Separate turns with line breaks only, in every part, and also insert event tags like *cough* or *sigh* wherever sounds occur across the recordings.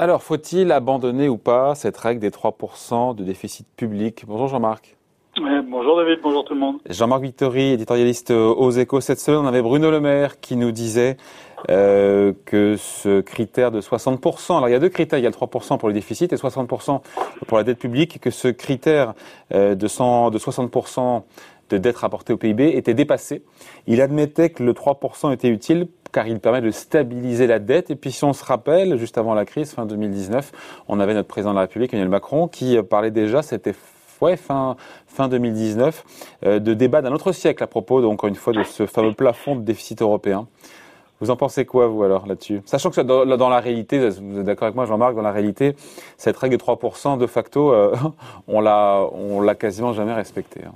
Alors, faut-il abandonner ou pas cette règle des 3% de déficit public? Bonjour Jean-Marc.
bonjour David, bonjour tout le monde.
Jean-Marc Victory, éditorialiste aux échos. Cette semaine, on avait Bruno Le Maire qui nous disait euh, que ce critère de 60%, alors il y a deux critères, il y a le 3% pour le déficit et 60% pour la dette publique, que ce critère euh, de, 100, de 60% de dette rapportée au PIB était dépassé. Il admettait que le 3% était utile car il permet de stabiliser la dette. Et puis si on se rappelle, juste avant la crise, fin 2019, on avait notre président de la République, Emmanuel Macron, qui parlait déjà, c'était ouais, fin, fin 2019, euh, de débat d'un autre siècle à propos, donc, encore une fois, de ce fameux plafond de déficit européen. Vous en pensez quoi, vous, alors, là-dessus? Sachant que dans, dans, la réalité, vous êtes d'accord avec moi, Jean-Marc, dans la réalité, cette règle de 3%, de facto, euh, *laughs* on l'a on l'a quasiment jamais respectée. Hein.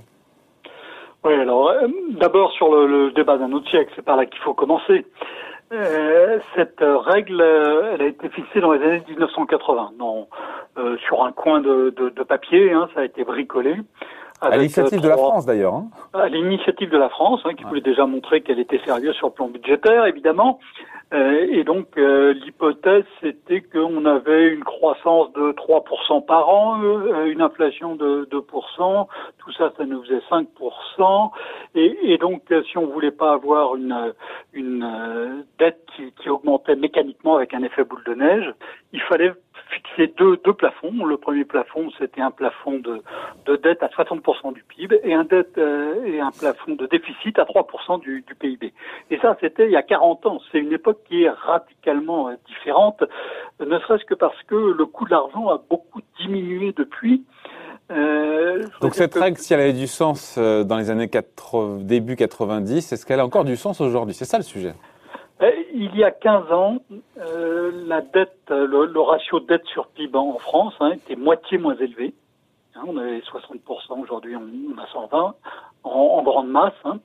Oui, alors euh, d'abord sur le, le, débat d'un autre siècle, c'est par là qu'il faut commencer. Euh, cette règle, elle a été fixée dans les années 1980, non, euh, sur un coin de, de, de papier, hein, ça a été bricolé.
À l'initiative de la France d'ailleurs. Hein.
À l'initiative de la France, hein, qui voulait déjà montrer qu'elle était sérieuse sur le plan budgétaire, évidemment. Euh, et donc euh, l'hypothèse c'était qu'on avait une croissance de 3% par an, euh, une inflation de 2%, tout ça ça nous faisait 5%. Et, donc si on voulait pas avoir une, une dette qui augmentait mécaniquement avec un effet boule de neige, il fallait fixer deux, deux plafonds. Le premier plafond, c'était un plafond de, de dette à 60% du PIB et un, dette, et un plafond de déficit à 3% du, du PIB. Et ça, c'était il y a 40 ans. C'est une époque qui est radicalement euh, différente, ne serait-ce que parce que le coût de l'argent a beaucoup diminué depuis.
Euh, Donc cette règle, si elle avait du sens euh, dans les années 80, début 90, est-ce qu'elle a encore du sens aujourd'hui? C'est ça le sujet.
Il y a 15 ans, la dette, le, ratio dette sur PIB en France hein, était moitié moins élevé. Hein, on avait 60%, aujourd'hui on, a 120 en, en grande masse. Hein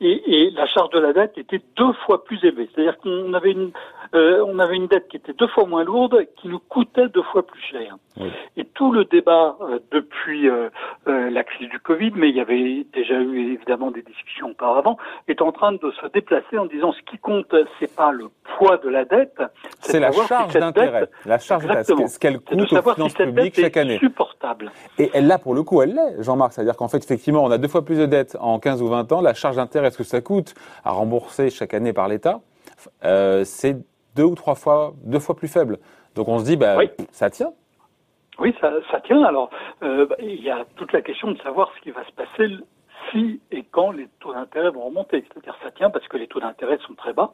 et, et, la charge de la dette était deux fois plus élevée. C'est-à-dire qu'on avait une, euh, on avait une dette qui était deux fois moins lourde, qui nous coûtait deux fois plus cher. Et tout le débat euh, depuis euh, euh, la crise du Covid, mais il y avait déjà eu évidemment des discussions auparavant, est en train de se déplacer en disant ce qui compte, c'est pas le poids de la dette,
c'est la charge d'intérêt. La charge ce qu'elle coûte aux finances publiques chaque année.
supportable.
Et elle là, pour le coup, elle l'est, Jean-Marc. C'est-à-dire qu'en fait, effectivement, on a deux fois plus de dettes en 15 ou 20 ans. La charge d'intérêt, ce que ça coûte à rembourser chaque année par l'État, euh, c'est deux ou trois fois, deux fois plus faible. Donc on se dit, bah, ça tient.
Oui, ça, ça tient. Alors, euh, bah, il y a toute la question de savoir ce qui va se passer si et quand les taux d'intérêt vont remonter. C'est-à-dire, ça tient parce que les taux d'intérêt sont très bas.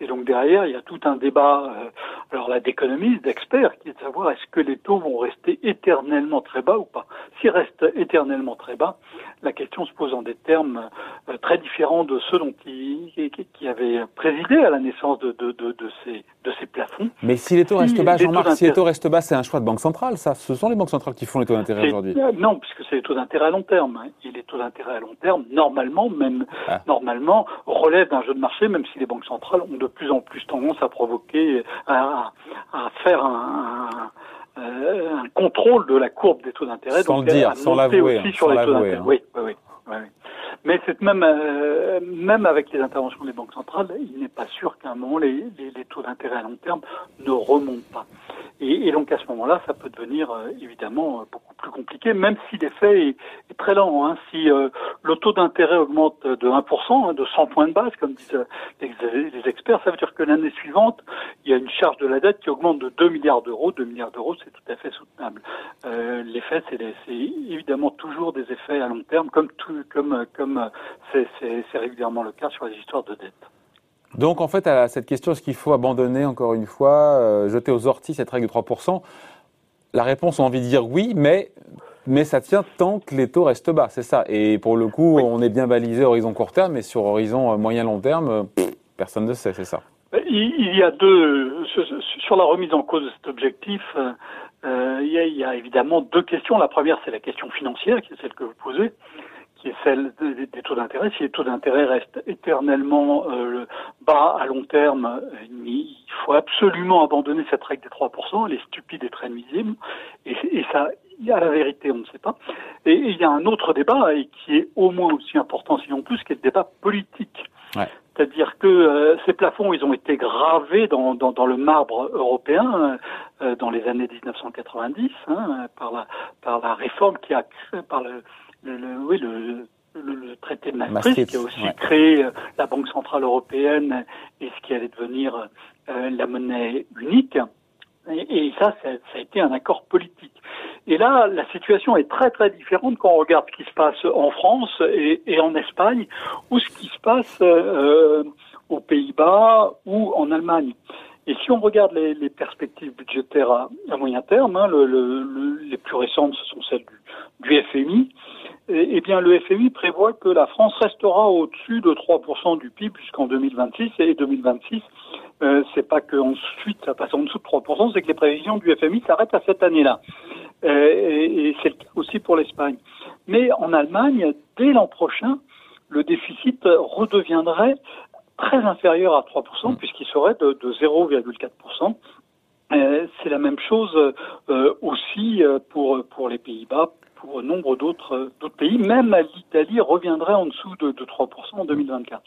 Et donc derrière, il y a tout un débat, euh, alors là, d'économistes, d'experts, qui est de savoir est-ce que les taux vont rester éternellement très bas ou pas. S'ils restent éternellement très bas, la question se pose en des termes euh, très différents de ceux dont qui, qui, avaient présidé à la naissance de, de, de, de, ces, de ces plafonds.
Mais si les taux restent bas, Jean-Marc, si les taux restent bas, c'est un choix de banque centrale, ça. Ce sont les banques centrales qui font les taux d'intérêt aujourd'hui.
Non, puisque c'est les taux d'intérêt à long terme. Hein. Et les taux d'intérêt à long terme, normalement, même ah. normalement, relèvent d'un jeu de marché, même si les banques centrales ont de plus en plus tendance à provoquer, à, à faire un, euh, un, contrôle de la courbe des taux d'intérêt.
Sans donc le dire, sans l'avouer. Hein, sur les taux d'intérêt. Hein.
Oui, oui, oui. oui. Mais c'est même euh, même avec les interventions des banques centrales, il n'est pas sûr qu'à un moment les, les, les taux d'intérêt à long terme ne remontent pas. Et, et donc à ce moment-là, ça peut devenir euh, évidemment beaucoup plus compliqué, même si l'effet est, très lent. Hein. Si euh, le taux d'intérêt augmente de 1%, hein, de 100 points de base, comme disent les, les experts, ça veut dire que l'année suivante, il y a une charge de la dette qui augmente de 2 milliards d'euros. 2 milliards d'euros, c'est tout à fait soutenable. Euh, l'effet, c'est évidemment toujours des effets à long terme, comme c'est régulièrement le cas sur les histoires de dette.
Donc en fait, à cette question, est-ce qu'il faut abandonner encore une fois, euh, jeter aux orties cette règle de 3% La réponse, on a envie de dire oui, mais, mais ça tient tant que les taux restent bas, c'est ça. Et pour le coup, on est bien balisé horizon court terme, mais sur horizon euh, moyen-long terme, personne ne sait, c'est ça.
Il y a deux, sur la remise en cause de cet objectif, euh, il, y a, il y a évidemment deux questions. La première, c'est la question financière, qui est celle que vous posez qui est celle des, taux d'intérêt. Si les taux d'intérêt restent éternellement euh, bas à long terme, il faut absolument abandonner cette règle des 3%. Elle est stupide et très nuisible. Et, et ça, à la vérité, on ne sait pas. Et, et, il y a un autre débat, et qui est au moins aussi important, sinon plus, qui est le débat politique. Ouais. C'est-à-dire que ces plafonds, ils ont été gravés dans, dans, dans le marbre européen dans les années 1990 hein, par la par la réforme qui a par le, le, le oui le le, traité de Maastricht, qui a aussi créé la Banque centrale européenne et ce qui allait devenir la monnaie unique. Et, ça, ça, a été un accord politique. Et là, la situation est très très différente quand on regarde ce qui se passe en France et, et en Espagne, ou ce qui se passe euh, aux Pays-Bas ou en Allemagne. Et si on regarde les, les perspectives budgétaires à, à moyen terme, hein, le, le, les plus récentes, ce sont celles du, du FMI. Et, eh bien, le FMI prévoit que la France restera au-dessus de 3% du PIB jusqu'en 2026 et 2026 euh, c'est pas qu'ensuite ça passe en dessous de 3%, c'est que les prévisions du FMI s'arrêtent à cette année-là. Euh, et, c'est le cas aussi pour l'Espagne. Mais en Allemagne, dès l'an prochain, le déficit redeviendrait très inférieur à 3%, mmh. puisqu'il serait de, de 0,4%. Euh, c'est la même chose euh, aussi pour, pour les Pays-Bas, pour nombre d'autres d'autres pays. Même l'Italie reviendrait en dessous de, de 3% en 2024.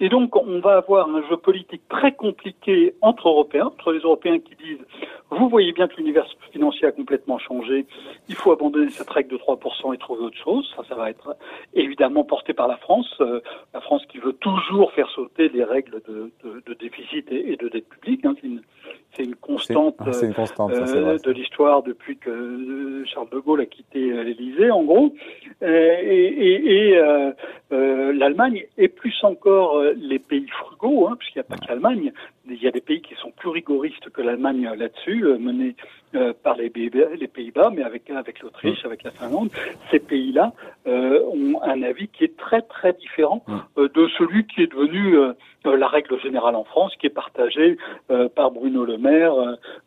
Et donc, on va avoir un jeu politique très compliqué entre Européens, entre les Européens qui disent, vous voyez bien que l'univers financier a complètement changé, il faut abandonner cette règle de 3% et trouver autre chose. Ça, ça va être évidemment porté par la France, euh, la France qui veut toujours faire sauter les règles de, de, de déficit et, de dette publique. Hein. C'est une, constante,
une constante
euh, de l'histoire depuis que euh, Charles de Gaulle a quitté l'Élysée, en gros. Et, et, et l'Allemagne, et plus encore les pays frugaux, hein, puisqu'il n'y a pas qu'Allemagne, il y a des pays qui sont plus rigoristes que l'Allemagne là-dessus, euh, menés euh, par les Pays-Bas, mais avec avec l'Autriche, avec la Finlande. Ces pays-là euh, ont un avis qui est très très différent de celui qui est devenu la règle générale en France, qui est partagée par Bruno Le Maire,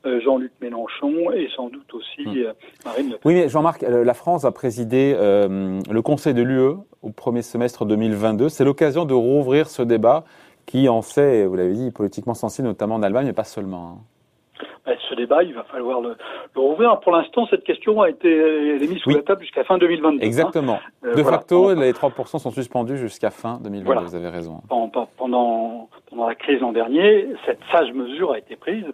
Jean-Luc Mélenchon et sans doute aussi Marine Le Pen.
Oui, mais Jean-Marc, la France a présidé le Conseil de l'UE au premier semestre 2022. C'est l'occasion de rouvrir ce débat qui en sait, vous l'avez dit, politiquement sensible, notamment en Allemagne, mais pas seulement.
Hein. Ce débat, il va falloir le, rouvrir. Pour l'instant, cette question a été mise sous la table jusqu'à fin 2022. Hein.
Exactement. Euh, de facto, les 3% sont suspendus jusqu'à fin 2022, vous avez raison.
Pendant, pendant, la crise l'an dernier, cette sage mesure a été prise.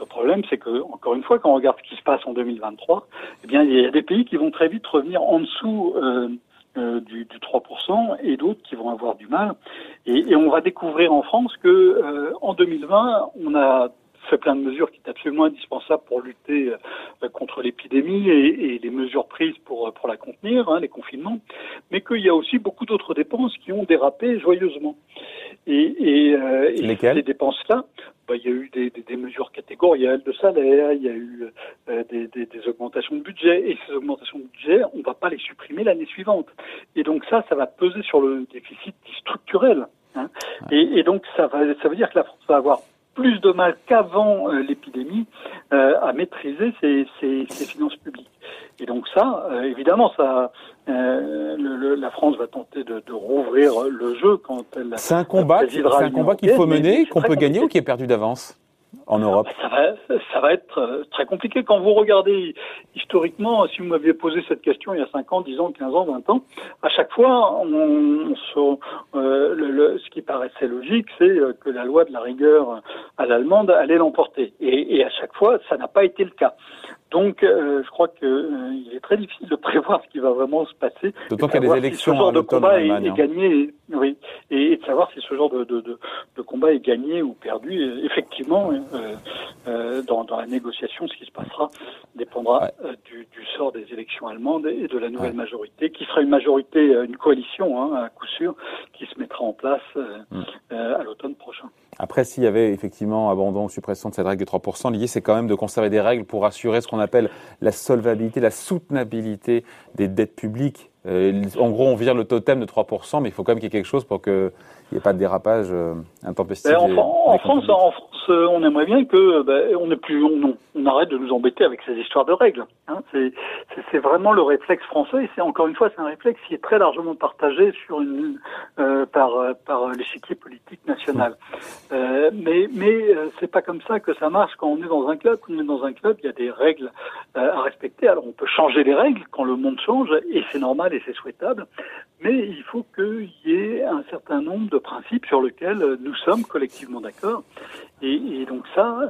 Le problème, c'est que, encore une fois, quand on regarde ce qui se passe en 2023, eh bien, il y a des pays qui vont très vite revenir en dessous euh, euh, du, du, 3% et d'autres qui vont avoir du mal. Et, et on va découvrir en France que euh, en 2020, on a fait plein de mesures qui est absolument indispensable pour lutter euh, contre l'épidémie et, et, les mesures prises pour, pour la contenir, hein, les confinements, mais qu'il y a aussi beaucoup d'autres dépenses qui ont dérapé joyeusement. Et, et, euh, et ces dépenses-là, bah, il y a eu des, des, des, mesures catégorielles de salaire, il y a eu euh, des, des, augmentations de budget, et ces augmentations de budget, on ne va pas les supprimer l'année suivante. Et donc ça, ça va peser sur le déficit structurel. Hein. Et, et, donc ça, va, ça veut dire que la France va avoir plus de mal qu'avant euh, l'épidémie euh, à maîtriser ses, ses, ses, finances publiques. Et donc ça, euh, évidemment, ça, le, la France va tenter de, de, rouvrir le jeu quand elle.
C'est un combat, c'est un combat qu'il faut mener, qu'on peut gagner ou qui est perdu d'avance en Europe
ça va, ça va être euh, très compliqué. Quand vous regardez historiquement, si vous m'aviez posé cette question il y a 5 ans, 10 ans, 15 ans, 20 ans, à chaque fois, on, euh, le, ce qui paraissait logique, c'est euh, que la loi de la rigueur à l'allemande allait l'emporter. Et, et, à chaque fois, ça n'a pas été le cas. Donc, euh, je crois qu'il euh, est très difficile de *laughs* prévoir ce qui va vraiment se passer.
D'autant qu'il y a des élections
si ce genre
de
combat est, est, gagné, oui, et, de savoir si ce genre de, de, de, de combat est gagné ou perdu. effectivement, euh, euh, dans, dans, la négociation, ce qui se passera dépendra euh, du, du, sort des élections allemandes et de la nouvelle ouais. majorité, qui sera une majorité, une coalition, hein, à coup sûr, qui se mettra en place mm. à l'automne prochain.
Après, s'il y avait effectivement abandon ou suppression de cette règle de 3%, l'idée c'est quand même de conserver des règles pour assurer ce qu'on appelle la solvabilité, la soutenabilité des dettes publiques. Euh, en gros, on vire le totem de 3%, mais il faut quand même qu'il y ait quelque chose pour qu'il n'y ait pas de dérapage euh, intempestif.
En, en, France, en, France, on aimerait bien que ben, on, plus, on, on, arrête de nous embêter avec ces histoires de règles. Hein. C'est vraiment le réflexe français, et c'est encore une fois, c'est un réflexe qui est très largement partagé sur une, euh, par, par l'échiquier politique national. Euh, mais mais c'est pas comme ça que ça marche quand on est dans un club. Quand on est dans un club, il y a des règles à respecter. Alors on peut changer les règles quand le monde change, et c'est normal et c'est souhaitable, mais il faut qu'il y respecter un certain nombre de principes sur lesquels nous sommes collectivement d'accord. Et, donc ça,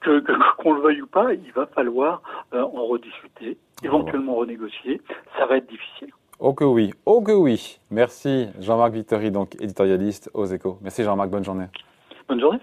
que *laughs* qu'on le veuille ou pas, il va falloir en rediscuter, éventuellement renégocier. Ça va être difficile.
Oh que oui, oh que oui. Merci Jean-Marc Victory, donc éditorialiste aux échos. Merci Jean-Marc, bonne journée.
Bonne journée.